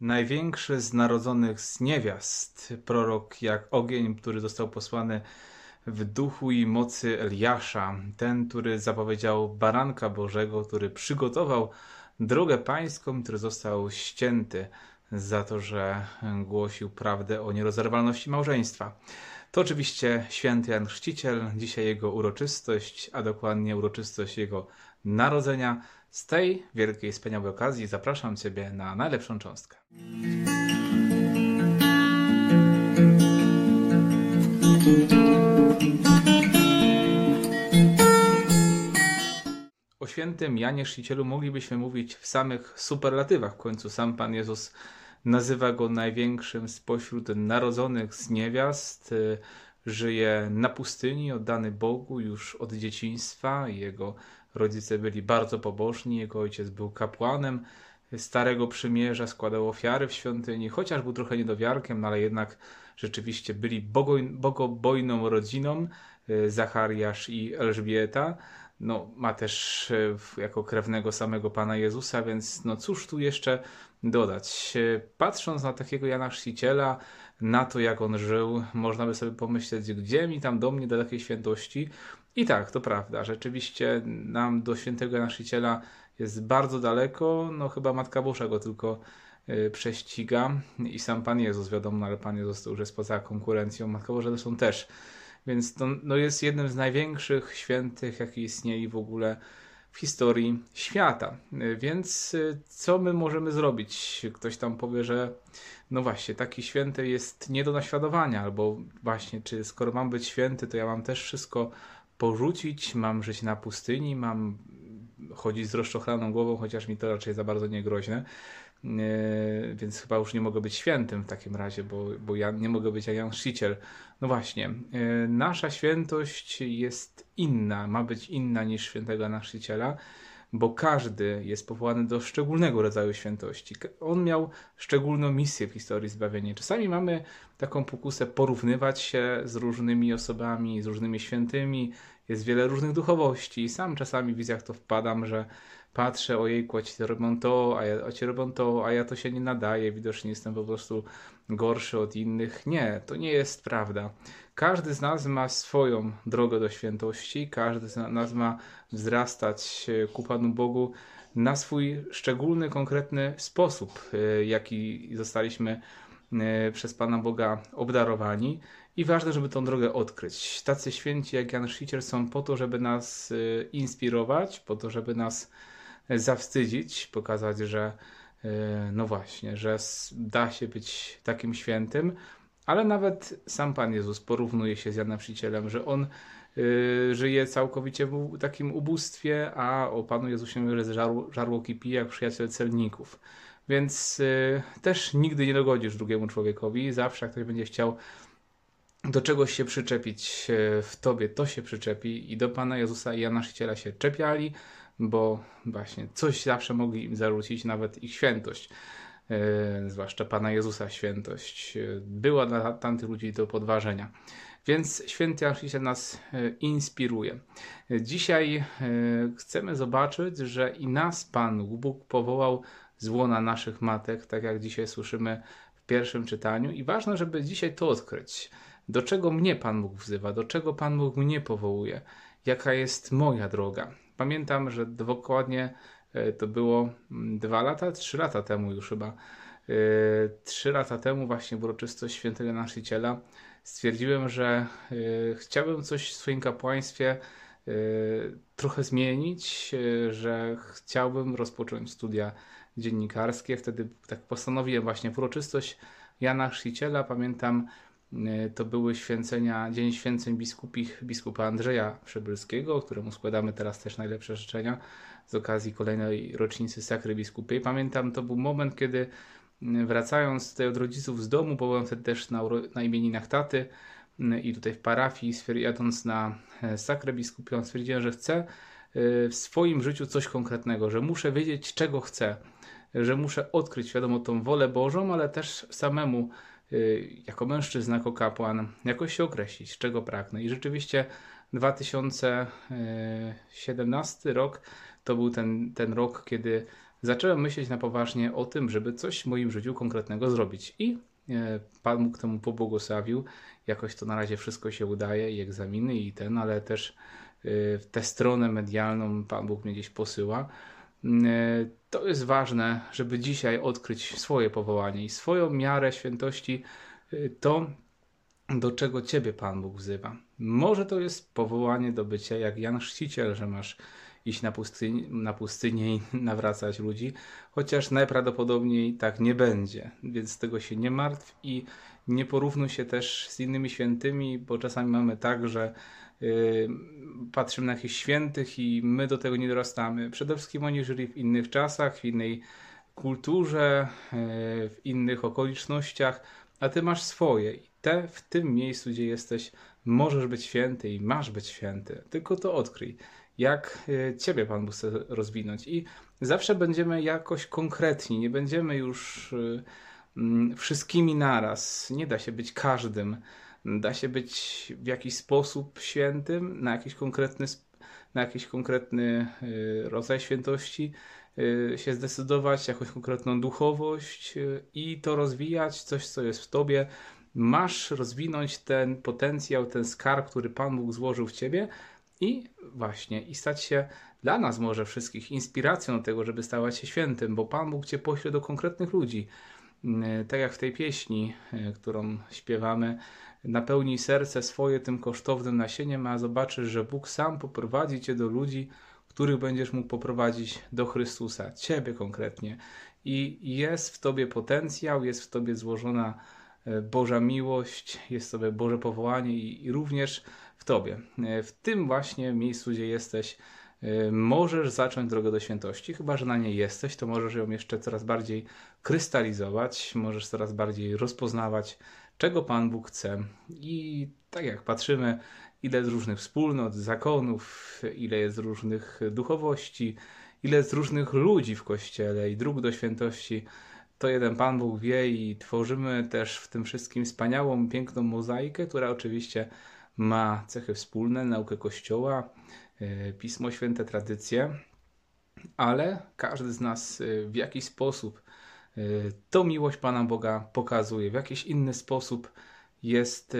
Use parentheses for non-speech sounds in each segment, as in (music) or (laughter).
największy z narodzonych z niewiast, prorok jak ogień, który został posłany w duchu i mocy Eliasza, ten, który zapowiedział baranka Bożego, który przygotował drogę pańską, który został ścięty za to, że głosił prawdę o nierozerwalności małżeństwa. To oczywiście święty Jan Chrzciciel, dzisiaj jego uroczystość, a dokładnie uroczystość jego narodzenia. Z tej wielkiej, wspaniałej okazji zapraszam Ciebie na najlepszą cząstkę. O świętym Janie Chrzcicielu moglibyśmy mówić w samych superlatywach. W końcu sam Pan Jezus nazywa go największym spośród narodzonych z niewiast. Żyje na pustyni, oddany Bogu już od dzieciństwa. Jego rodzice byli bardzo pobożni. Jego ojciec był kapłanem Starego Przymierza, składał ofiary w świątyni, chociaż był trochę niedowiarkiem, no ale jednak rzeczywiście byli bogobojną rodziną. Zachariasz i Elżbieta no, ma też e, jako krewnego samego Pana Jezusa, więc no cóż tu jeszcze dodać. E, patrząc na takiego Jana Chrzciciela, na to jak on żył, można by sobie pomyśleć, gdzie mi tam do mnie do takiej świętości. I tak, to prawda, rzeczywiście nam do świętego Jana Chrzciciela jest bardzo daleko, no chyba Matka Boża go tylko e, prześciga. I sam Pan Jezus, wiadomo, no, ale Pan Jezus to już jest poza konkurencją, Matka Boża zresztą też. Więc to no jest jednym z największych świętych, jakie istnieli w ogóle w historii świata. Więc y, co my możemy zrobić? Ktoś tam powie, że no właśnie, taki święty jest nie do naśladowania, albo właśnie, czy skoro mam być święty, to ja mam też wszystko porzucić, mam żyć na pustyni, mam chodzić z rozczochraną głową, chociaż mi to raczej za bardzo nie groźne. Więc chyba już nie mogę być świętym w takim razie, bo, bo ja nie mogę być jak Jan. No właśnie, e, nasza świętość jest inna, ma być inna niż świętego Chrzciciela, bo każdy jest powołany do szczególnego rodzaju świętości. On miał szczególną misję w historii zbawienia. Czasami mamy taką pokusę porównywać się z różnymi osobami, z różnymi świętymi. Jest wiele różnych duchowości i sam czasami w wizjach to wpadam, że patrzę, ojejku, a ci robią to, a, ja, a ci robią to, a ja to się nie nadaje, widocznie jestem po prostu gorszy od innych. Nie, to nie jest prawda. Każdy z nas ma swoją drogę do świętości, każdy z nas ma wzrastać ku Panu Bogu na swój szczególny, konkretny sposób, e, jaki zostaliśmy e, przez Pana Boga obdarowani. I ważne, żeby tą drogę odkryć. Tacy święci jak Jan Chrzciciel są po to, żeby nas e, inspirować, po to, żeby nas zawstydzić, pokazać, że e, no właśnie, że da się być takim świętym, ale nawet sam Pan Jezus porównuje się z Janem Chrzcicielem, że on żyje całkowicie w takim ubóstwie, a o Panu Jezusie żarło, żarło kipi jak przyjaciel celników. Więc y, też nigdy nie dogodzisz drugiemu człowiekowi. Zawsze jak ktoś będzie chciał do czegoś się przyczepić w tobie, to się przyczepi i do Pana Jezusa i Jana Chrzciciela się czepiali, bo właśnie coś zawsze mogli im zarzucić, nawet ich świętość, e, zwłaszcza Pana Jezusa świętość, e, była dla tamtych ludzi do podważenia. Więc święty Jan nas e, inspiruje. Dzisiaj chcemy zobaczyć, że i nas Pan Bóg powołał z łona naszych matek, tak jak dzisiaj słyszymy w pierwszym czytaniu. I ważne, żeby dzisiaj to odkryć. Do czego mnie Pan Bóg wzywa, do czego Pan Bóg mnie powołuje, jaka jest moja droga. Pamiętam, że dokładnie e, to było mm, dwa lata, trzy lata temu już chyba. E, trzy lata temu właśnie w uroczystość świętego naszyciela stwierdziłem, że e, chciałbym coś w swoim kapłaństwie trochę zmienić, że chciałbym rozpocząć studia dziennikarskie. Wtedy tak postanowiłem właśnie w uroczystość Jana Chrzciciela. Pamiętam, to były święcenia, Dzień Święceń Biskupich biskupa Andrzeja Przebylskiego, któremu składamy teraz też najlepsze życzenia z okazji kolejnej rocznicy Sakry Biskupiej. Pamiętam, to był moment, kiedy wracając tutaj od rodziców z domu, bo byłem wtedy też na, na imieninach taty i tutaj w parafii, jadąc na e, Sakrę Biskupią, stwierdziłem, że chcę e, w swoim życiu coś konkretnego, że muszę wiedzieć, czego chcę, że muszę odkryć, wiadomo, tą wolę Bożą, ale też samemu jako mężczyzna, jako kapłan, jakoś się określić, czego pragnę. I rzeczywiście 2017 rok to był ten, ten rok, kiedy zacząłem myśleć na poważnie o tym, żeby coś w moim życiu konkretnego zrobić. I e, Pan Bóg temu pobłogosławił. Jakoś to na razie wszystko się udaje, i egzaminy, i ten, ale też e, w tę stronę medialną Pan Bóg mnie gdzieś posyła. E, to jest ważne, żeby dzisiaj odkryć swoje powołanie i swoją miarę świętości, to do czego Ciebie Pan Bóg wzywa. Może to jest powołanie do bycia jak Jan Chrzciciel, że masz iść na, pustyni, na pustynię i (laughs) nawracać ludzi, chociaż najprawdopodobniej tak nie będzie, więc z tego się nie martw i nie porównuj się też z innymi świętymi, bo czasami mamy tak, że patrzymy na jakichś świętych i my do tego nie dorastamy. Przede wszystkim oni żyli w innych czasach, w innej kulturze, yy, w innych okolicznościach, a ty masz swoje. I te w tym miejscu, gdzie jesteś, możesz być święty i masz być święty. Tylko to odkryj jak e, Ciebie Pan Bóg chce rozwinąć. I zawsze będziemy jakoś konkretni, nie będziemy już mm, wszystkimi naraz. Nie da się być każdym. Da się być w jakiś sposób świętym, na jakiś konkretny, na jakiś konkretny e, rodzaj świętości się zdecydować, jakąś konkretną duchowość i to rozwijać, coś co jest w Tobie. Masz rozwinąć ten potencjał, ten skarb, który Pan Bóg złożył w Ciebie, i właśnie, i stać się dla nas może wszystkich inspiracją do tego, żeby stawać się świętym, bo Pan Bóg Cię pośle do konkretnych ludzi. Mm, tak jak w tej pieśni, e, którą śpiewamy, napełnij serce swoje tym kosztownym nasieniem, a zobaczysz, że Bóg sam poprowadzi Cię do ludzi, których będziesz mógł poprowadzić do Chrystusa, Ciebie konkretnie. I jest w Tobie potencjał, jest w Tobie złożona e, Boża miłość, jest w Tobie Boże powołanie i, i również w Tobie. E, w tym właśnie miejscu, gdzie jesteś, e, możesz zacząć drogę do świętości. Chyba, że na niej jesteś, to możesz ją jeszcze coraz bardziej krystalizować, możesz coraz bardziej rozpoznawać, czego Pan Bóg chce. I tak jak patrzymy, ile jest różnych wspólnot, zakonów, ile jest różnych duchowości, ile jest różnych ludzi w Kościele i dróg do świętości, to jeden Pan Bóg wie i tworzymy też w tym wszystkim wspaniałą, piękną mozaikę, która oczywiście ma cechy wspólne, naukę Kościoła, Pismo Święte, tradycje, ale każdy z nas e, w jakiś sposób e, tą miłość Pana Boga pokazuje, w jakiś inny sposób jest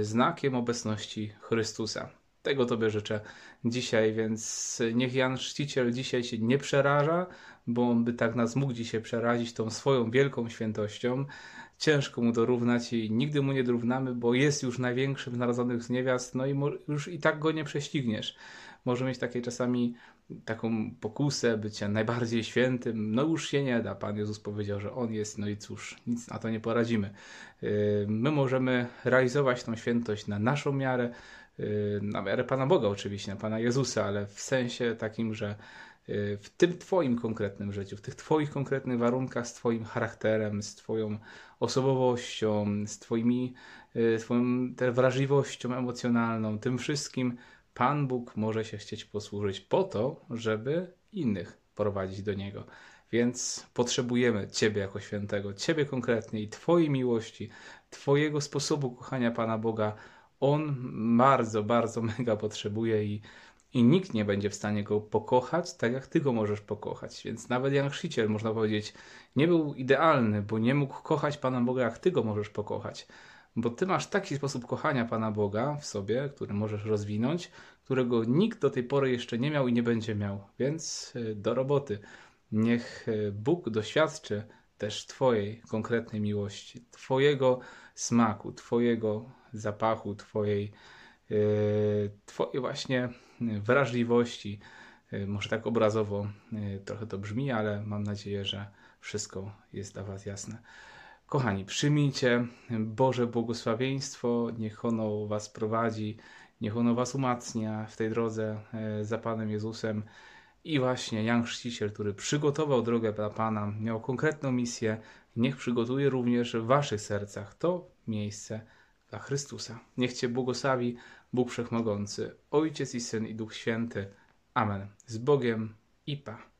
znakiem obecności Chrystusa. Tego Tobie życzę dzisiaj, więc niech Jan Chrzciciel dzisiaj się nie przeraża, bo on by tak nas mógł dzisiaj przerazić tą swoją wielką świętością, ciężko mu dorównać i nigdy mu nie dorównamy, bo jest już największym z narodzonych z niewiast, no i już i tak go nie prześcigniesz. Może mieć takie czasami taką pokusę bycia najbardziej świętym, no już się nie da. Pan Jezus powiedział, że On jest, no i cóż, nic na to nie poradzimy. Yy, my możemy realizować tą świętość na naszą miarę, yy, na miarę Pana Boga oczywiście, na Pana Jezusa, ale w sensie takim, że w tym Twoim konkretnym życiu, w tych Twoich konkretnych warunkach, z Twoim charakterem, z Twoją osobowością, z Twoimi, y, Twoją wrażliwością emocjonalną, tym wszystkim Pan Bóg może się chcieć posłużyć po to, żeby innych prowadzić do Niego. Więc potrzebujemy Ciebie jako świętego, Ciebie konkretnie i Twojej miłości, Twojego sposobu kochania Pana Boga. On bardzo, bardzo (laughs) mega potrzebuje i i nikt nie będzie w stanie go pokochać tak, jak ty go możesz pokochać. Więc nawet Jan Chrzciciel, można powiedzieć, nie był idealny, bo nie mógł kochać Pana Boga, jak ty go możesz pokochać. Bo ty masz taki sposób kochania Pana Boga w sobie, który możesz rozwinąć, którego nikt do tej pory jeszcze nie miał i nie będzie miał. Więc y, do roboty. Niech y, Bóg doświadczy też Twojej konkretnej miłości, Twojego smaku, Twojego zapachu, Twojej, yy, Twojej właśnie wrażliwości. Y, może tak obrazowo y, trochę to brzmi, ale mam nadzieję, że wszystko jest dla Was jasne. Kochani, przyjmijcie Boże błogosławieństwo, niech ono Was prowadzi, niech ono Was umacnia w tej drodze y, za Panem Jezusem. I właśnie Jan Chrzciciel, który przygotował drogę dla Pana, miał konkretną misję, niech przygotuje również w Waszych sercach to miejsce dla Chrystusa. Niech Cię błogosławi Bóg Wszechmogący, Ojciec i Syn i Duch Święty. Amen. Z Bogiem i Pa.